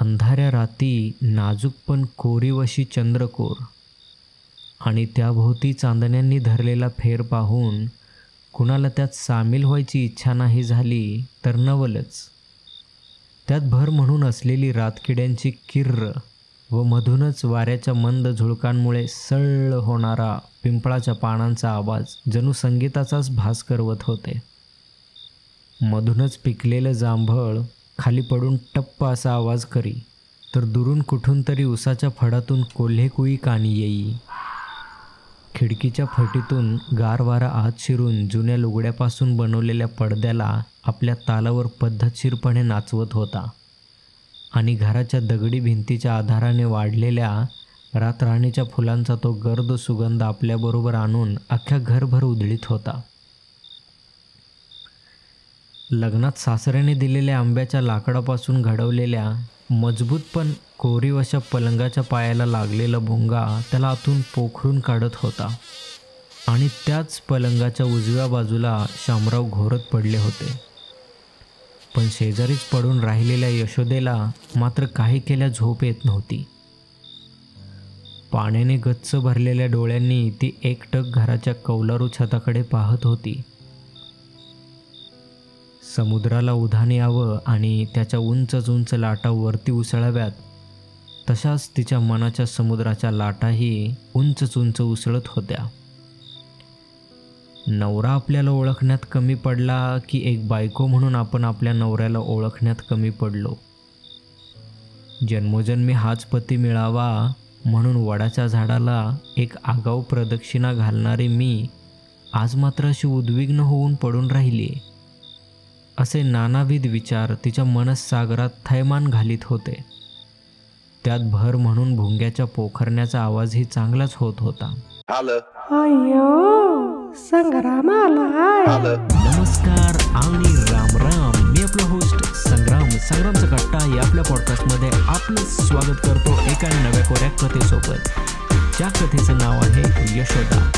अंधाऱ्या राती नाजूक पण कोरीवशी चंद्रकोर. आणि त्याभोवती चांदण्यांनी धरलेला फेर पाहून कुणाला त्यात सामील व्हायची इच्छा नाही झाली तर नवलच. त्यात भर म्हणून असलेली रातकिड्यांची किर्र व मधूनच वाऱ्याच्या मंद झुळकांमुळे सळ होणारा पिंपळाच्या पानांचा आवाज जणू संगीताचाच भास करवत होते. मधूनच पिकलेलं जांभळ खाली पडून टप्प असा आवाज करी तर दुरून कुठून तरी उसाच्या फडातून कोल्हेकुई कानी येई. खिडकीच्या फटीतून गार वारा आत शिरून जुन्या लुगड्यापासून बनवलेल्या पडद्याला आपल्या तालावर पद्धतशीरपणे नाचवत होता आणि घराच्या दगडी भिंतीच्या आधाराने वाढलेल्या रातराणीच्या फुलांचा तो गर्द सुगंध आपल्याबरोबर आणून अख्ख्या घरभर उधळीत होता. लग्नात सासऱ्याने दिलेल्या आंब्याच्या लाकडापासून घडवलेल्या मजबूत पण कोरीव अशा पलंगाच्या पायाला लागलेला भुंगा त्याला आतून पोखरून काढत होता. आणि त्याच पलंगाच्या उजव्या बाजूला शामराव घोरत पडले होते. पण शेजारीच पडून राहिलेल्या यशोदेला मात्र काही केल्या झोप येत नव्हती. पाण्याने गच्च भरलेल्या डोळ्यांनी ती एकटक घराच्या कौलारू छताकडे पाहत होती. समुद्राला उधाने यावं आणि त्याच्या उंच उंच लाटा वरती उसळाव्यात. तशाच तिच्या मनाच्या समुद्राच्या लाटाही उंच उंच उसळत होत्या. नवरा आपल्याला ओळखण्यात कमी पडला की एक बायको म्हणून आपण आपल्या नवऱ्याला ओळखण्यात कमी पडलो. जन्मोजन्मी हाच पती मिळावा म्हणून वडाच्या झाडाला एक आगाऊ प्रदक्षिणा घालणारी मी आज मात्र अशी उद्विग्न होऊन पडून राहिली असे नानाविध विचार तिच्या मनस्सागरात थैमान घालीत होते. त्यात भर म्हणून भुंग्याच्या पोखरण्याचा आवाजही चांगलाच होत होता. संग्राम. नमस्कार आणि राम राम. मी आपला होस्ट संग्राम. संग्रामचा कट्टा या आपल्या पॉडकास्टमध्ये आपलं स्वागत करतो एका नव्या कोऱ्या कथेसोबत. ज्या कथेचं नाव आहे यशोदा.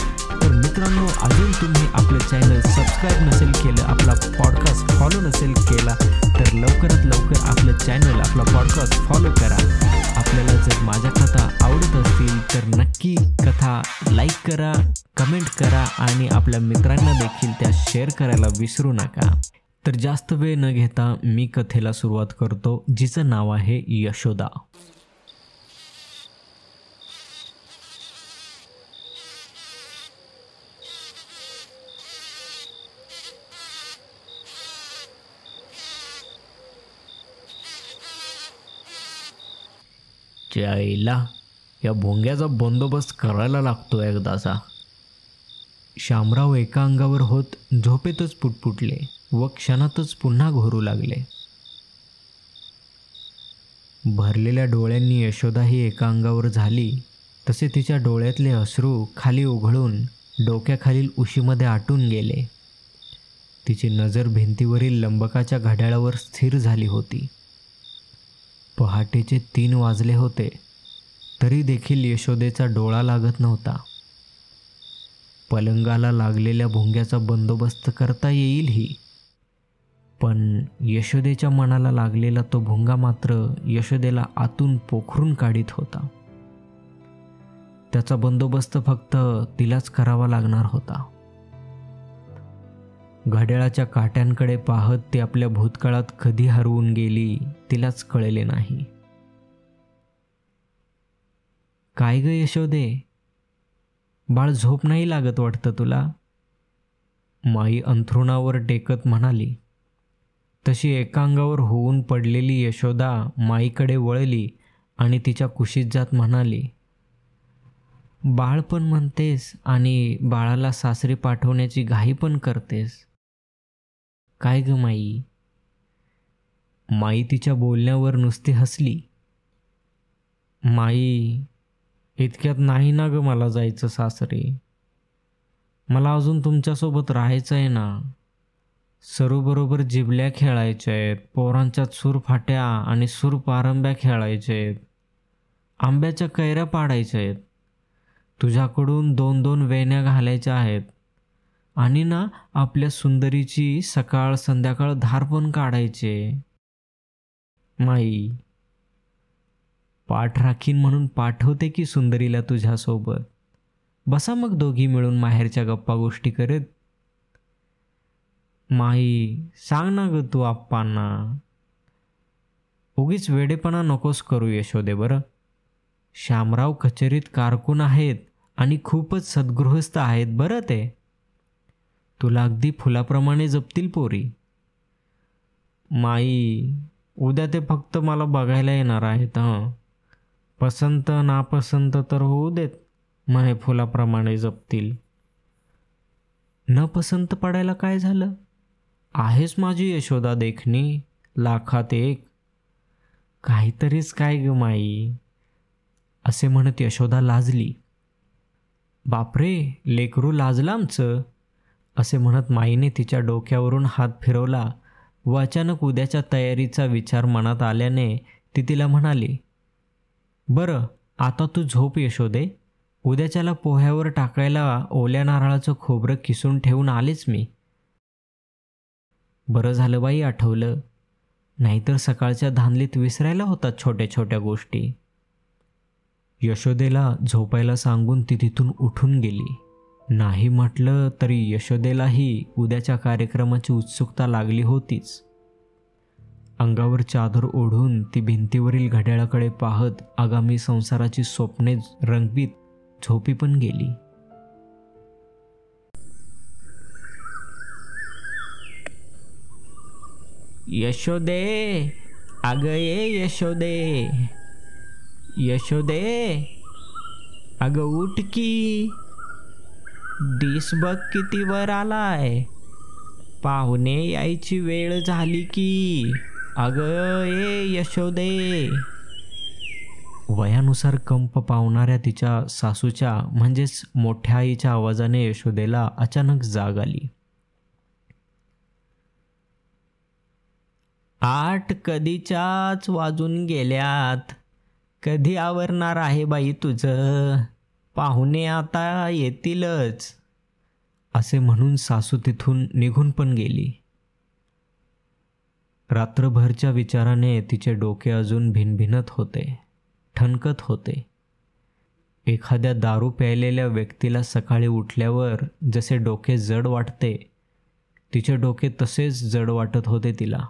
तर मित्रांनो अजून तुम्ही आपलं चॅनल सबस्क्राईब नसेल केलं आपला पॉडकास्ट फॉलो नसेल केला तर लवकरात लवकर आपलं चॅनल आपला पॉडकास्ट फॉलो करा. आपल्याला जर माझ्या कथा आवडत असतील तर नक्की कथा लाईक करा कमेंट करा आणि आपल्या मित्रांना देखील त्या शेअर करायला विसरू नका. तर जास्त वेळ न घेता मी कथेला सुरुवात करतो जिचं नाव आहे यशोदा. आईला या भोंग्याचा बंदोबस्त करायला लागतो एकदाचा शामराव एका अंगावर होत झोपेतच पुटपुटले व क्षणातच पुन्हा घोरू लागले. भरलेल्या डोळ्यांनी यशोदाही एका अंगावर झाली तसे तिच्या डोळ्यातले अश्रू खाली उघळून डोक्याखालील उशीमध्ये आटून गेले. तिची नजर भिंतीवरील लंबकाच्या घड्याळावर स्थिर झाली होती. पहाटेचे तीन वाजले होते. तरी देखील यशोदेचा डोळा लागत नव्हता. पलंगाला लागलेल्या भुंग्याचा बंदोबस्त करता येईल ही. पण यशोदेच्या मनाला लागलेला तो भुंगा मात्र यशोदेला आतून पोखरून काढीत होता. त्याचा बंदोबस्त फक्त तिलाच करावा लागणार होता. घड्याळाच्या काट्यांकडे पाहत ती आपल्या भूतकाळात कधी हरवून गेली तिलाच कळले नाही. काय ग यशोदे? बाळ झोप नाही लागत वाटतं तुला? माई अंथरुणावर टेकत म्हणाली. तशी एका अंगावर होऊन पडलेली यशोदा माईकडे वळली आणि तिच्या कुशीत जात म्हणाली बाळ पण म्हणतेस आणि बाळाला सासरी पाठवण्याची घाई पण करतेस. काय ग माई? माई तिच्या बोलण्यावर नुसती हसली. माई इतक्यात नाही ना ग मला जायचं सासरे? मला अजून तुमच्यासोबत राहायचं आहे ना सरूबरोबर जिबल्या खेळायच्या आहेत पोरांच्या सूर फाट्या आणि सूर पारंब्या खेळायच्या आहेत आंब्याच्या कैऱ्या पाडायच्या आहेत तुझ्याकडून दोन दोन वेण्या घालायच्या आहेत. आणि ना आपल्या सुंदरीची सकाळ संध्याकाळ धार पण काढायचे. माई पाठ राखीन म्हणून पाठवते की सुंदरीला तुझ्यासोबत? बसा मग दोघी मिळून माहेरच्या गप्पा गोष्टी करत. माई सांग ना ग तू आप्पांना. उगीच वेडेपणा नकोस करू यशोदे बरं. श्यामराव कचेरीत कारकून आहेत आणि खूपच सद्गृहस्थ आहेत बरं ते. तुला अगदी फुलाप्रमाणे जपतील पोरी. माई उद्या ते फक्त मला बघायला येणार आहेत हं. पसंत नापसंत तर होऊ देत म्हणे फुलाप्रमाणे जपतील. न पसंत पडायला काय झालं? आहेच माझी यशोदा देखणी लाखात एक. काहीतरीच काय ग माई? असे म्हणत यशोदा लाजली. बापरे लेकरू लाजलं आमचं. असे म्हणत माईने तिच्या डोक्यावरून हात फिरवला व अचानक उद्याच्या तयारीचा विचार मनात आल्याने ती तिला म्हणाली बरं आता तू झोप यशोदे. उद्याच्याला पोह्यावर टाकायला ओल्या नारळाचं खोबरं किसून ठेवून आलेच मी. बरं झालं बाई आठवलं. नाहीतर सकाळच्या धानलीत विसरायला होतात छोट्या छोट्या गोष्टी. यशोदेला झोपायला सांगून ती तिथून उठून गेली. नाही म्हटलं तरी यशोदेलाही उद्याच्या कार्यक्रमाची उत्सुकता लागली होतीच. अंगावर चादर ओढून ती भिंतीवरील घड्याळाकडे पाहत आगामी संसाराची स्वप्ने रंगवीत झोपी पण गेली. यशोदे! अगं ये यशोदे! यशोदे! अगं उठ की! डिस बघ किती वर आलाय. पाहुणे यायची वेळ झाली की. अगं ए यशोदे. वयानुसार कंप पावणाऱ्या तिच्या सासूच्या म्हणजेच मोठ्या आईच्या आवाजाने यशोदेला अचानक जाग आली. आठ कधीच्याच वाजून गेल्यात. कधी आवरणार आहे बाई तुझं? पाहुणे आता येतीलच असे म्हणून सासू तिथून निघून पण गेली. रात्रभरच्या विचाराने तिचे डोके अजून भिनभिनत होते ठणकत होते. एखाद्या दारू प्यायलेल्या व्यक्तीला सकाळी उठल्यावर जसे डोके जड वाटते तिचे डोके तसेच जड वाटत होते तिला.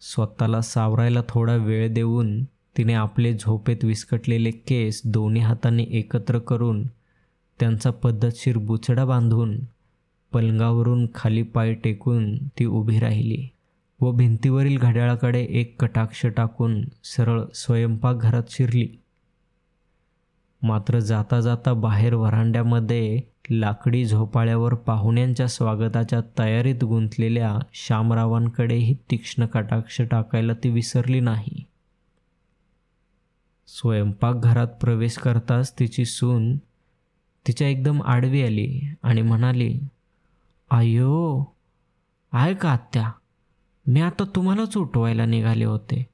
स्वतःला सावरायला थोडा वेळ देऊन तिने आपले झोपेत विस्कटलेले केस दोन्ही हातांनी एकत्र करून त्यांचा पद्धतशीर बुचडा बांधून पलंगावरून खाली पाय टेकून ती उभी राहिली व भिंतीवरील घड्याळाकडे एक कटाक्ष टाकून सरळ स्वयंपाकघरात शिरली. मात्र जाता जाता बाहेर व्हरांड्यामध्ये लाकडी झोपाळ्यावर पाहुण्यांच्या स्वागताच्या तयारीत गुंतलेल्या श्यामरावांकडेही तीक्ष्ण कटाक्ष टाकायला ती विसरली नाही. स्वयंपाकघरात प्रवेश करताच तिची सून तिच्या एकदम आडवी आली आणि म्हणाली आयो आहे का आत्या? मी आता तुम्हालाच उठवायला निघाले होते.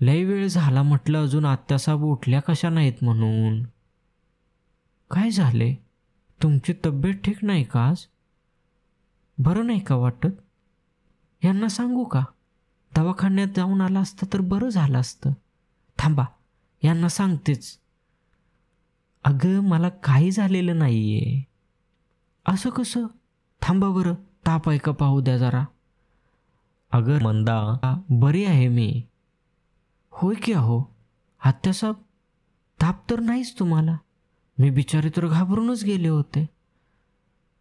लई वेळ झाला म्हटलं अजून आत्यासाहेब उठल्या कशा नाहीत म्हणून. काय झाले? तुमची तब्येत ठीक नाही का आज? बरं नाही का वाटत? यांना सांगू का? दवाखान्यात जाऊन आला असतं तर बरं झालं असतं. थांबा यांना सांगतेच अगं मला काही झालेलं नाही आहे असं कसं? थांबा बरं ताप आहे का पाहू द्या जरा. अगं मंदा बरी आहे मी. होय की अहो आत्यासाहेब ताप तर नाहीच तुम्हाला. मी बिचारे तर घाबरूनच गेले होते.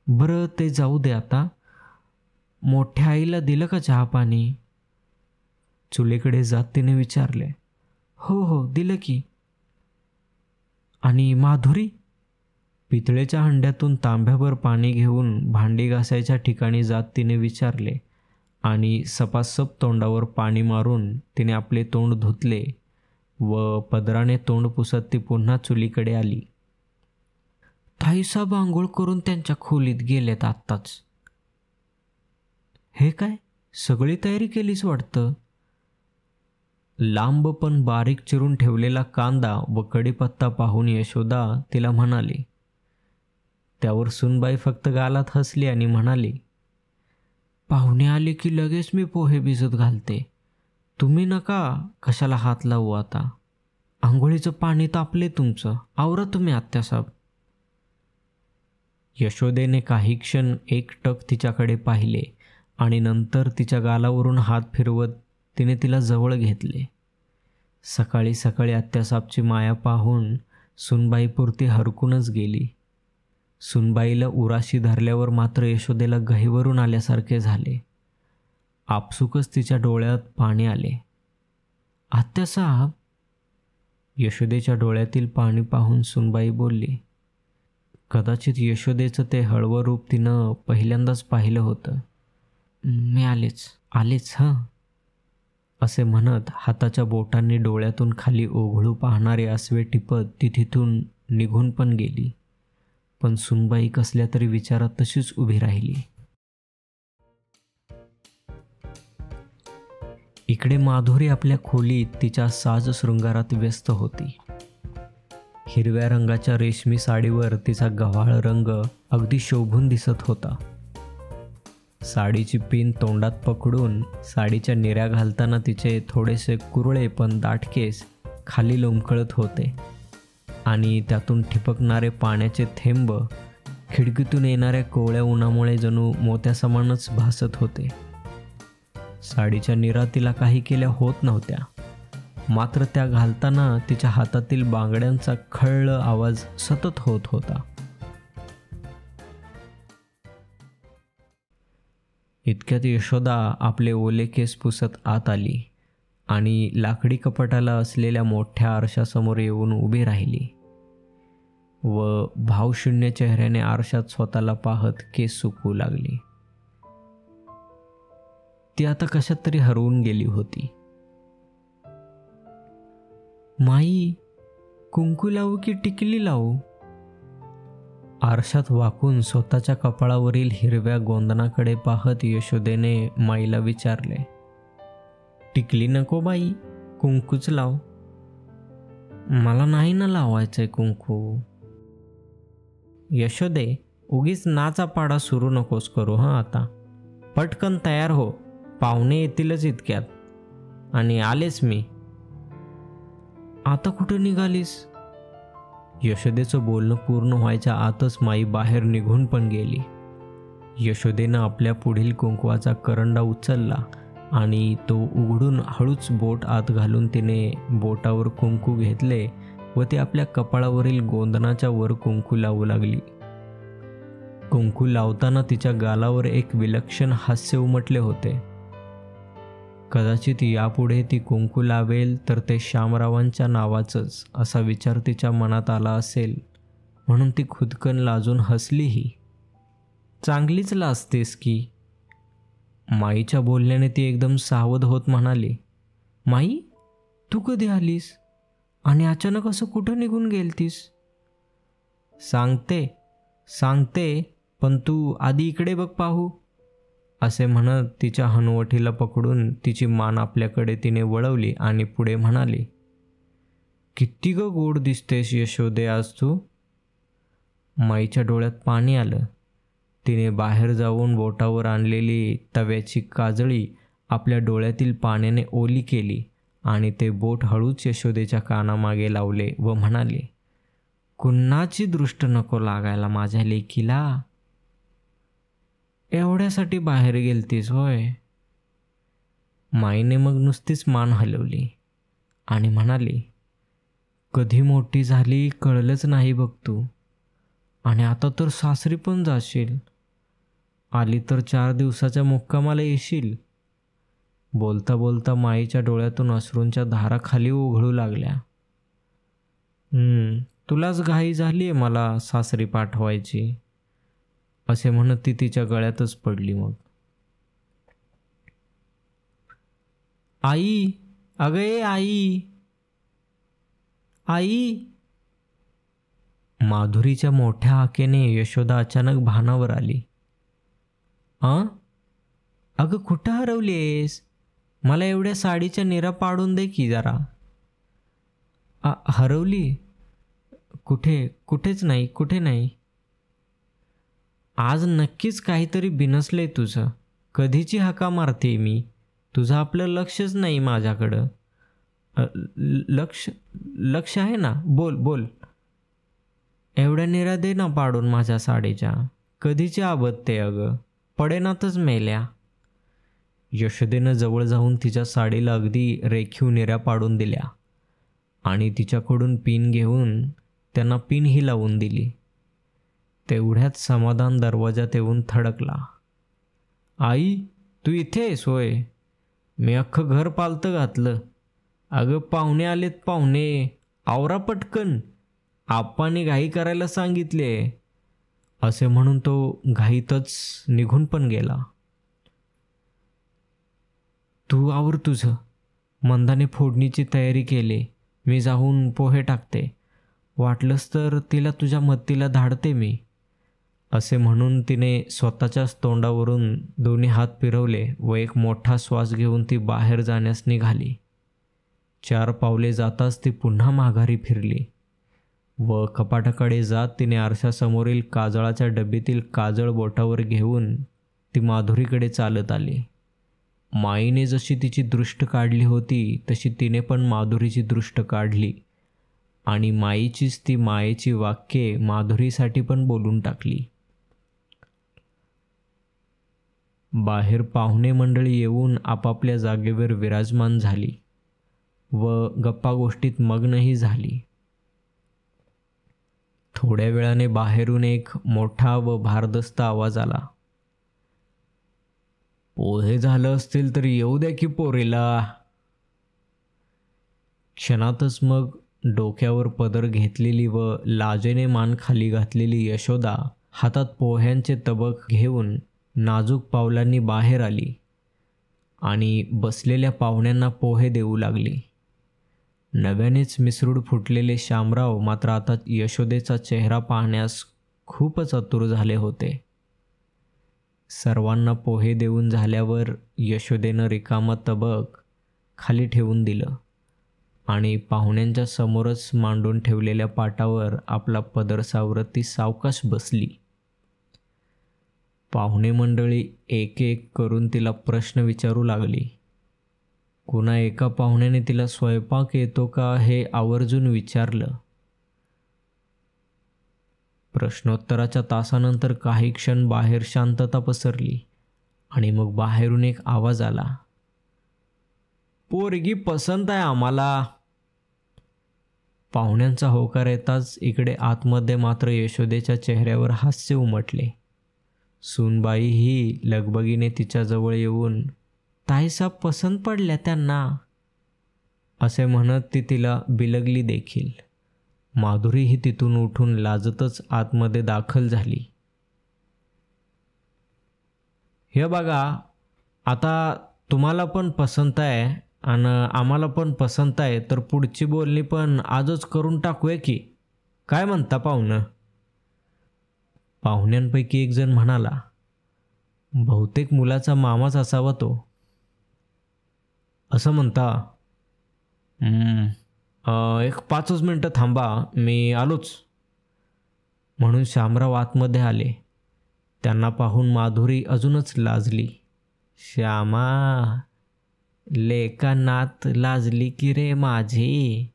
बरं ते जाऊ दे आता. मोठ्या आईला दिलं का चहा पाणी? चुलीकडे जात तिने विचारले. हो हो दिलं की. आणि माधुरी? पितळेच्या हंड्यातून तांब्याभर पाणी घेऊन भांडी घासायच्या ठिकाणी जात तिने विचारले आणि सपासप तोंडावर पाणी मारून तिने आपले तोंड धुतले व पदराने तोंड पुसत ती पुन्हा चुलीकडे आली. थाईसाब आंघोळ करून त्यांच्या खोलीत गेलेत आत्ताच. हे काय? सगळी तयारी केलीच वाटतं? लांब पण बारीक चिरून ठेवलेला कांदा व कडीपत्ता पाहून यशोदा तिला म्हणाली त्यावर सुनबाई फक्त गालात हसली आणि म्हणाली पाहुणे आले की लगेच मी पोहे भिजत घालते. तुम्ही नका कशाला हात लावू आता. आंघोळीचं पाणी तापले तुमचं. आवरा तुम्ही आत्यासाहेब. यशोदेने काही क्षण एकटक तिच्याकडे पाहिले आणि नंतर तिच्या गालावरून हात फिरवत तिने तिला जवळ घेतले. सकाळी सकाळी आत्यासाबची माया पाहून सुनबाईपुरती हरकूनच गेली. सुनबाईला उराशी धरल्यावर मात्र यशोदेला गहीवरून आल्यासारखे झाले. आपसुकच तिच्या डोळ्यात पाणी आले. आत्यासाहेब यशोदेच्या डोळ्यातील पाणी पाहून सुनबाई बोलली कदाचित यशोदेचं ते हळवं रूप तिनं पहिल्यांदाच पाहिलं होतं. मी आलेच आलेच हां. असे म्हणत हाताच्या बोटांनी डोळ्यातून खाली ओघळू पाहणारे आसवे टिपत ती तिथून निघून पण गेली. पण सुनबाई कसल्या तरी विचारात तशीच उभी राहिली. इकडे माधुरी आपल्या खोलीत तिच्या साज शृंगारात व्यस्त होती. हिरव्या रंगाच्या रेशमी साडीवर तिचा गव्हाळ रंग अगदी शोभून दिसत होता. साडीची पिन तोंडात पकडून साडीच्या निऱ्या घालताना तिचे थोडेसे कुरळे पण दाट केस खाली लोंबकळत होते. आणि त्यातून ठिपकणारे पाण्याचे थेंब खिडकीतून येणाऱ्या कोवळ्या उन्हामुळे जणू मोत्यासमानच भासत होते. साडीच्या निरा तिला काही केल्या होत नव्हत्या. मात्र त्या घालताना तिच्या हातातील बांगड्यांचा खळ आवाज सतत होत होता. इतक्यात यशोदा आपले ओले केस पुसत आत आली आणि लाकडी कपाटाला असलेल्या मोठ्या आरशासमोर येऊन उभी राहिली. व भावशून्य चेहऱ्याने आरशात स्वतःला पाहत केस सुकवू लागली. ती आता कशात तरी हरवून गेली होती. माई कुंकू लावू की टिकली लावू? आरशात वाकून स्वतःच्या कपाळावरील हिरव्या गोंदनाकडे पाहत यशोदेने माईला विचारले टिकली नको बाई कुंकूच लाव. मला नाही ना लावायचंय कुंकू. यशोदे उगीच नाचा पाडा सुरू नकोस करू हां आता. पटकन तयार हो पाहुणे येतीलच इतक्यात. आणि आलेच मी. आता कुठं निघालीस? यशोदेचं बोलणं पूर्ण व्हायच्या आतच माई बाहेर निघून पण गेली. यशोदेनं आपल्या पुढील कुंकवाचा करंडा उचलला आणि तो उघडून हळूच बोट आत घालून तिने बोटावर कुंकू घेतले व ते आपल्या कपाळावरील गोंदनाच्या वर कुंकू लावू लागली. कुंकू लावताना तिच्या गालावर एक विलक्षण हास्य उमटले होते. कदाचित यापुढे ती कुंकू लावेल तर ते श्यामरावांच्या नावाचंच असा विचार तिच्या मनात आला असेल. म्हणून ती खुदकन लाजून हसलीही. चांगलीच लाजतेस की. माईच्या बोलण्याने ती एकदम सावध होत म्हणाली माई तू कधी आलीस? आणि अचानक असं कुठं निघून गेलतीस? सांगते सांगते पण तू आधी इकडे बघ पाहू. असे म्हणत तिच्या हनुवटीला पकडून तिची मान आपल्याकडे तिने वळवली आणि पुढे म्हणाली किती ग गोड दिसतेस यशोदे आज तू. माईच्या डोळ्यात पाणी आलं. तिने बाहेर जाऊन बोटावर आणलेली तव्याची काजळी आपल्या डोळ्यातील पाण्याने ओली केली आणि ते बोट हळूच यशोदेच्या कानामागे लावले व म्हणाले कुणाची दृष्ट नको लागायला माझ्या लेकीला? एवढ्यासाठी बाहेर गेलतीस होय? माईने मग नुसतीच मान हलवली आणि म्हणाली कधी मोठी झाली कळलंच नाही बघ तू. आणि आता तर सासरी पण जाशील. आली तर चार दिवसाच्या मुक्कामाला येशील. बोलता बोलता माईच्या डोळ्यातून अश्रूंच्या धारा खाली उघडू लागल्या तुलाच घाई झाली आहे मला सासरी पाठवायची. असे म्हणत ती तिच्या गळ्यातच पडली मग. आई अगं ए आई आई. माधुरीच्या मोठ्या हाकेने यशोदा अचानक भानावर आली. आ? अगं कुठं हरवलीस मला एवढ्या साडीच्या निरा पाडून दे की जरा. आ हरवली? कुठे कुठेच नाही कुठे नाही. आज नक्कीच काहीतरी बिनसले तुझं. कधीची हाका मारते मी? तुझं आपलं लक्षच नाही माझ्याकडं. लक्ष लक्ष आहे ना? बोल बोल. एवढ्या निरा दे ना पाडून माझ्या साडीच्या. कधीची आबदते अगं? पडेनातच मेल्या. यशोदेनं जवळ जाऊन तिच्या साडीला अगदी रेखीव निऱ्या पाडून दिल्या. आणि तिच्याकडून पिन घेऊन त्यांना पिनही लावून दिली. तेवढ्यात समाधान दरवाजात येऊन थडकला. आई तू इथे आहेस होय? मी अख्खं घर पालतं घातलं. अगं पाहुणे आलेत पाहुणे. आवरा पटकन. आप्पाने घाई करायला सांगितले. असे म्हणून तो घाईतच निघून पण गेला. तू आवर तुझं. मंदाने फोडणीची तयारी केली. मी जाऊन पोहे टाकते. वाटलंच तर तिला तुझ्या मत्तीला धाडते मी. असे म्हणून तिने स्वतःच्याच तोंडावरून दोन्ही हात फिरवले व एक मोठा श्वास घेऊन ती बाहेर जाण्यास निघाली. चार पावले जाताच ती पुन्हा माघारी फिरली. व कपाटाकडे जात तिने आरशासमोरील काजळाच्या डबीतील काजळ बोटावर घेऊन ती माधुरीकडे चालत आली. माईने जशी तिची दृष्ट काढली होती तशी तिने पण माधुरीची दृष्ट काढली. आणि माईचीच ती मायेची वाक्ये माधुरीसाठी पण बोलून टाकली. बाहेर पाहुणे मंडळी येऊन आपापल्या जागेवर विराजमान झाली व गप्पा गोष्टीत मग्नही झाली. थोड्या वेळाने बाहेरून एक मोठा व भारदस्त आवाज आला. पोहे झालं असतील तर येऊ द्या की पोरीला. क्षणातच मग डोक्यावर पदर घेतलेली व लाजेने मान खाली घातलेली यशोदा हातात पोह्यांचे तबक घेऊन नाजूक पावलांनी बाहेर आली आणि बसलेल्या पाहुण्यांना पोहे देऊ लागली. नव्यानेच मिसरूड फुटलेले शामराव मात्र आता यशोदेचा चेहरा पाहण्यास खूपच आतुर झाले होते. सर्वांना पोहे देऊन झाल्यावर यशोदेनं रिकामा तबक खाली ठेवून दिलं आणि पाहुण्यांच्या समोरच मांडून ठेवलेल्या पाटावर आपला पदर सावरत ती सावकाश बसली. पाहुणे मंडळी एक एक करून तिला प्रश्न विचारू लागली. कुणा एका पाहुण्याने तिला स्वयंपाक येतो का हे आवर्जून विचारलं. प्रश्नोत्तराच्या तासानंतर काही क्षण बाहेर शांतता पसरली आणि मग बाहेरून एक आवाज आला. पोरगी पसंत आहे आम्हाला. पाहुण्यांचा होकार येताच इकडे आतमध्ये मात्र यशोदेच्या चेहऱ्यावर हास्य उमटले. सुनबाई ही लगबगीने तिच्याजवळ येऊन ताईसाब पसंत पडल्या त्यांना. असे म्हणत ती तिला बिलगली देखील. माधुरी ही तिथून उठून लाजतच आतमध्ये दाखल झाली. हे बघा आता तुम्हाला पण पसंत आहे आणि आम्हाला पण पसंत आहे तर पुढची बोलणी पण आजच करून टाकूया की. काय म्हणता पाहुणं? पाहुण्यांपैकी एक जण म्हणाला बहुतेक मुलाचा मामाच असावा तो. असं म्हणता "हम्म, अं, एक पाचच मिनटं थांबा मी आलोच. म्हणून शामराव आतमध्ये आले. त्यांना पाहून माधुरी अजूनच लाजली. श्यामा लेका नात लाजली की रे माझी?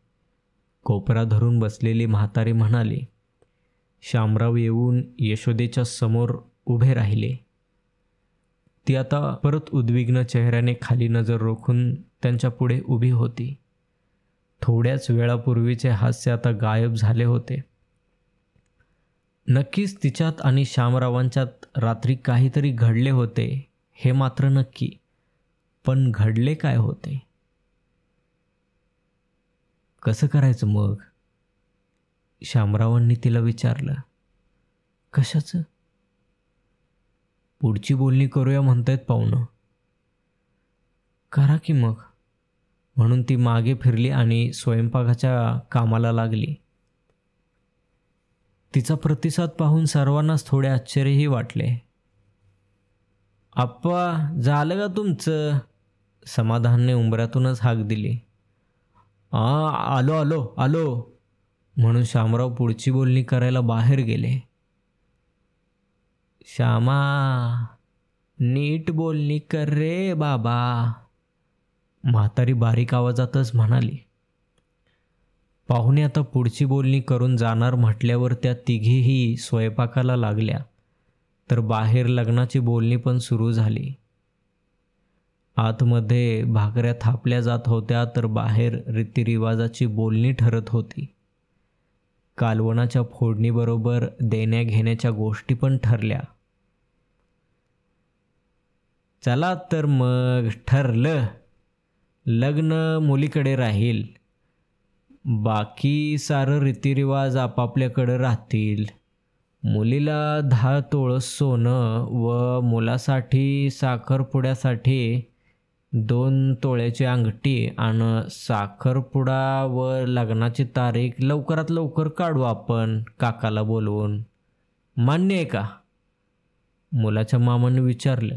कोपरा धरून बसलेली म्हातारी म्हणाली. शामराव येऊन यशोदेच्या समोर उभे राहिले. ती आता परत उद्विग्न चेहऱ्याने खाली नजर रोखून त्यांच्या पुढे उभी होती. थोड्याच वेळापूर्वीचे हास्य आता गायब झाले होते. नक्कीच तिच्यात आणि श्यामरावांच्यात रात्री काहीतरी घडले होते हे मात्र नक्की. पण घडले काय होते? कसं करायचं मग? श्यामरावांनी तिला विचारलं कशाचं? पुढची बोलणी करूया म्हणतायत पाहुणं. करा की मग म्हणून ती मागे फिरली आणि स्वयंपाकाच्या कामाला लागली. तिचा प्रतिसाद पाहून सर्वांनाच थोडे आश्चर्यही वाटले. आप्पा झालं का तुमचं? समाधानने उंबऱ्यातूनच हाक दिली. आ आलो आलो आलो. म्हणून श्यामराव पुढची बोलणी करायला बाहेर गेले. श्यामा नीट बोलणी कर रे बाबा म्हातारी बारीक आवाजातच म्हणाली. पाहुणे आता पुढची बोलणी करून जाणार म्हटल्यावर त्या तिघीही स्वयंपाकाला लागल्या. तर बाहेर लग्नाची बोलणी पण सुरू झाली. आतमध्ये भाकऱ्या थापल्या जात होत्या तर बाहेर रीतिरिवाजाची बोलणी ठरत होती. कालवणाच्या फोडणीबरोबर देण्या घेण्याच्या गोष्टी पण ठरल्या. चला तर मग ठरलं. लग्न मुलीकडे राहील. बाकी सारं रीतिरिवाज आपापल्याकडं राहतील. मुलीला दहा तोळं सोनं व मुलासाठी साखरपुड्यासाठी दोन तोळ्याची अंगठी आणि साखरपुडा व लग्नाची तारीख लवकरात लवकर काढू आपण काकाला बोलवून. मान्य आहे का? मुलाच्या मामाने विचारलं.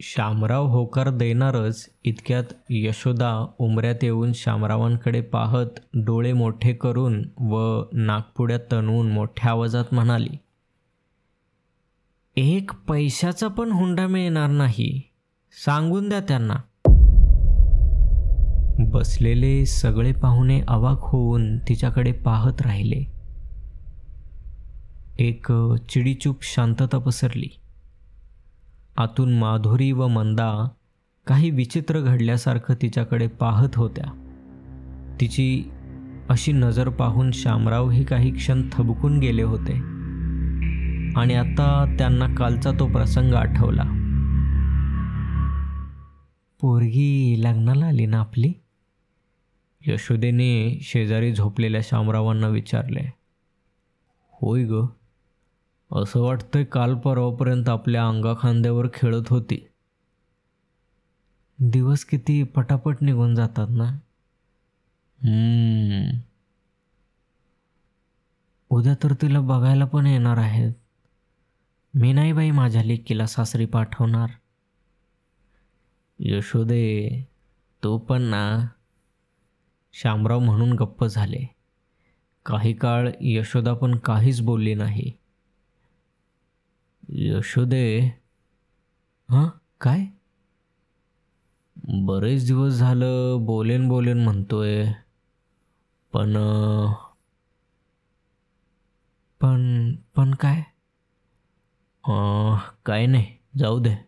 शामराव होकार देणारच इतक्यात यशोदा उमऱ्यात येऊन शामरावांकडे पाहत डोळे मोठे करून व नागपुड्यात तणवून मोठ्या आवाजात म्हणाली एक पैशाचा पण हुंडा मिळणार नाही. सांगून द्या त्यांना. बसलेले सगळे पाहुणे अवाक होऊन तिच्याकडे पाहत राहिले. एक चिडीचूप शांतता पसरली. आतून माधुरी व मंदा काही विचित्र घडल्यासारखं तिच्याकडे पाहत होत्या. तिची अशी नजर पाहून शामरावही काही क्षण थबकून गेले होते. आणि आता त्यांना कालचा तो प्रसंग आठवला. पोरगी लग्नाला आली ना आपली? यशोदेने शेजारी झोपलेल्या शामरावांना विचारले होय ग असं वाटतंय काल परवापर्यंत आपल्या अंगाखांद्यावर खेळत होती. दिवस किती पटापट निघून जातात ना? उद्या तर तिला बघायला पण येणार आहेत. मी नाही बाई माझ्या लेकीला सासरी पाठवणार. यशोदे तो पण ना शामराव म्हणून गप्प झाले. काही काळ यशोदा पण काहीच बोलली नाही. यशोदे हां? काय? बरेच दिवस झालं बोलेन बोलेन म्हणतोय. पण पण पण काय? काय नाही. जाऊ दे.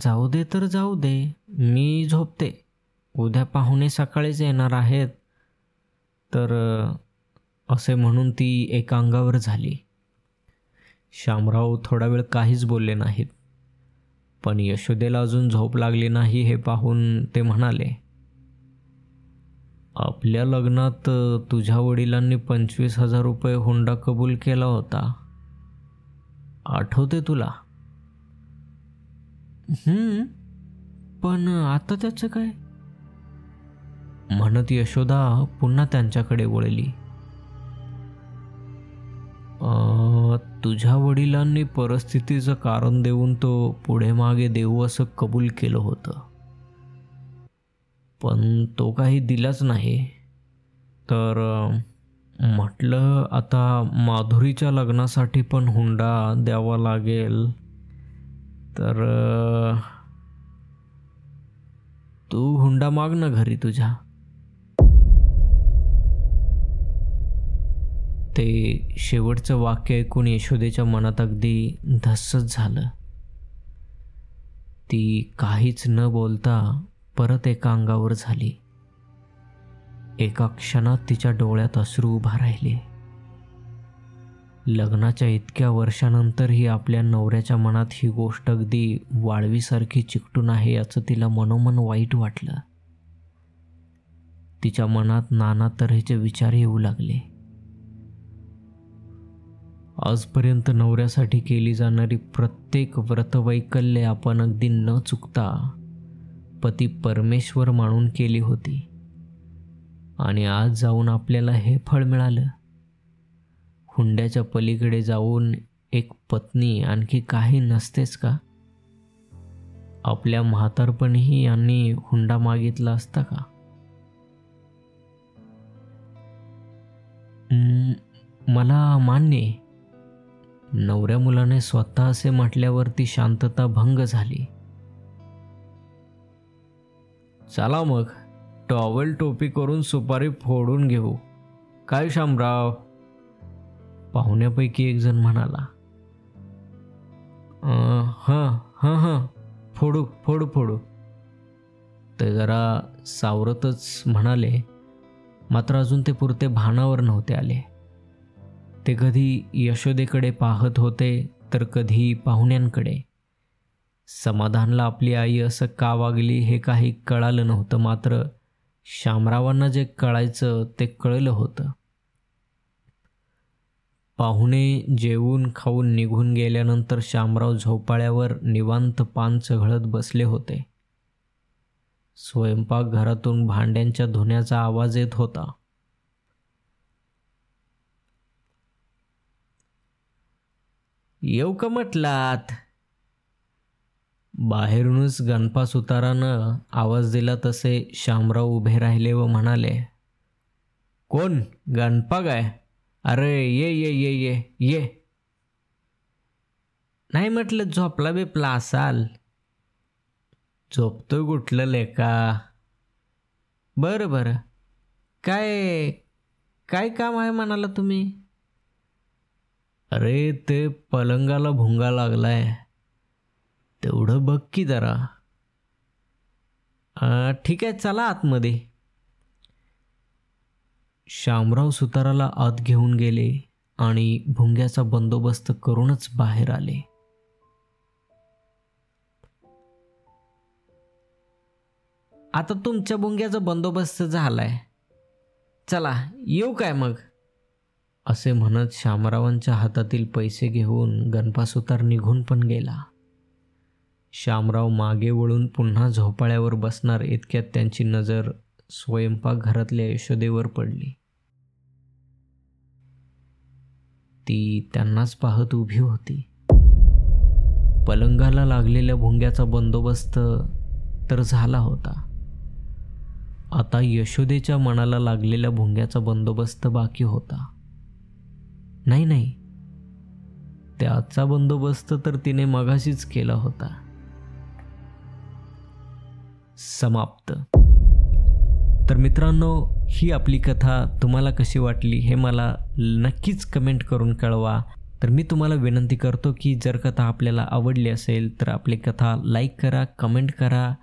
जाऊ दे तर जाऊ दे मी झोपते. उद्या पाहुणे सकाळीच येणार आहेत. तर असे म्हणून ती एका अंगावर झाली. श्यामराव थोडा वेळ काहीच बोलले नाहीत. पण यशोदेला अजून झोप लागली नाही हे पाहून ते म्हणाले आपल्या लग्नात तुझ्या वडिलांनी पंचवीस हजार रुपये हुंडा कबूल केला होता. आठवते तुला? पण आता त्याचं काय? म्हणत यशोदा पुन्हा त्यांच्याकडे वळली. तुझ्या वडिलांनी परिस्थितीचं कारण देऊन तो पुढे मागे देऊ असं कबूल केलं होतं. पण तो काही दिलाच नाही. तर म्हटलं आता माधुरीच्या लग्नासाठी पण हुंडा द्यावा लागेल. तर तू हुंडा माग ना घरी तुझ्या. ते शेवटचं वाक्य ऐकून यशोदेच्या मनात अगदी धस्सच झालं. ती काहीच न बोलता परत एका अंगावर झाली. एका क्षणात तिच्या डोळ्यात अश्रू उभा राहिले. लग्नाच्या इतक्या वर्षानंतरही आपल्या नवऱ्याच्या मनात ही गोष्ट अगदी वाळवीसारखी चिकटून आहे याचं तिला मनोमन वाईट वाटलं. तिच्या मनात नाना तऱ्हेचे विचार येऊ लागले. आजपर्यंत नवऱ्यासाठी केली जाणारी प्रत्येक व्रतवैकल्ये आपण अगदी न चुकता पती परमेश्वर मानून केली होती. आणि आज जाऊन आपल्याला हे फळ मिळालं. हुंड्याच्या पलीकडे जाऊन एक पत्नी आणखी काही नसतेच का? आपल्या म्हातारपणीही यांनी हुंडा मागितला असता का? मला मान्य नवऱ्या मुलाने स्वतः असे म्हटल्यावर ती शांतता भंग झाली. चला मग टॉवेल टोपी करून सुपारी फोडून घेऊ. काय शामराव? पाहुण्यापैकी एक जण म्हणाला हां हां हां फोडू फोडू फोडू. ते जरा सावरतच म्हणाले मात्र अजून ते पुरते भानावर नव्हते आले. ते कधी यशोदेकडे पाहत होते तर कधी पाहुण्यांकडे. समाधानला आपली आई असं का वागली हे काही कळालं नव्हतं मात्र शामरावांना जे कळायचं ते कळलं होतं. पाहुणे जेवून खाऊन निघून गेल्यानंतर शामराव झोपाळ्यावर निवांत पान चघळत बसले होते. स्वयंपाकघरातून भांड्यांच्या धुण्याचा आवाज येत होता. येऊ का म्हटलात? बाहेरूनच गणपा सुतारानं आवाज दिला तसे शामराव उभे राहिले व म्हणाले कोण? गणपा काय? अरे ये ये ये ये ये. नाही म्हटलं झोपला बिपला असाल? झोपतोय कुठलं लेका बरं बरं. काय काय काम आहे म्हणाला तुम्ही? अरे ते पलंगाला भुंगा लागलाय. तेवढं बघ की जरा. ठीक आहे चला आतमध्ये. शामराव सुताराला आत घेऊन गेले आणि भुंग्याचा बंदोबस्त करूनच बाहेर आले. आता तुमच्या भुंग्याचा बंदोबस्त झालाय. चला येऊ काय मग? असे म्हणत शामरावांच्या हातातील पैसे घेऊन गणपासुतार निघून पण गेला. श्यामराव मागे वळून पुन्हा झोपाळ्यावर बसणार इतक्यात त्यांची नजर स्वयंपाकघरातल्या यशोदेवर पडली. ती त्यांनाच पाहत उभी होती. पलंगाला लागलेल्या भुंग्याचा बंदोबस्त तर झाला होता. आता यशोदेच्या मनाला लागलेल्या भुंग्याचा बंदोबस्त बाकी होता. नाही नाही. त्याचा बंदोबस्त तर तिने मगाशीच केला होता. समाप्त. तर मित्रांनो ही आपली कथा तुम्हाला कशी वाटली हे मला नक्कीच कमेंट करून कळवा. तर मी तुम्हाला विनंती करतो की जर कथा आपल्याला आवडली असेल तर आपली कथा लाईक करा कमेंट करा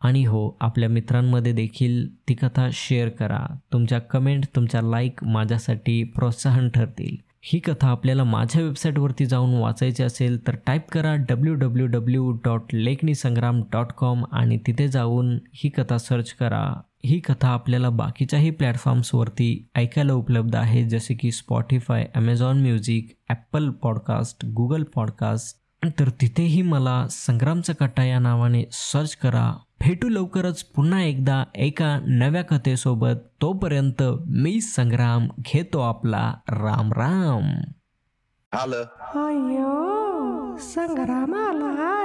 आणि हो आपल्या मित्रांमध्ये देखील ती कथा शेअर करा. तुमच्या कमेंट तुमच्या लाईक माझ्यासाठी प्रोत्साहन ठरतील. ही कथा आपल्याला माझ्या वेबसाईटवरती जाऊन वाचायची असेल तर टाईप करा डब्ल्यू डब्ल्यू डब्ल्यू डॉट लेखनी संग्राम डॉट कॉम आणि तिथे जाऊन ही कथा सर्च करा. ही कथा आपल्याला बाकीच्याही प्लॅटफॉर्म्सवरती ऐकायला उपलब्ध आहे जसे की Spotify Amazon music Apple podcast Google podcast तर तिथेही मला संग्रामचा कट्टा या नावाने सर्च करा. भेटू लवकरच पुन्हा एकदा एका नव्या कथेसोबत. तोपर्यंत मी संग्राम घेतो आपला. राम राम. अय्यो संग्राम आलाय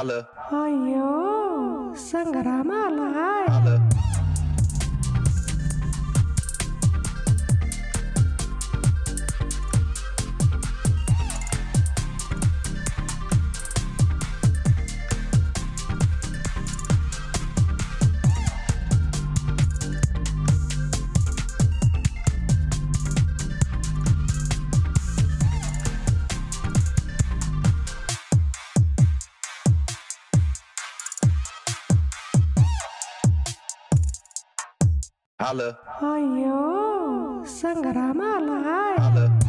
alle. Ayo, Sangramala. Alle. आलाय holla. Holla, अय्यो संग्राम आलाय holla.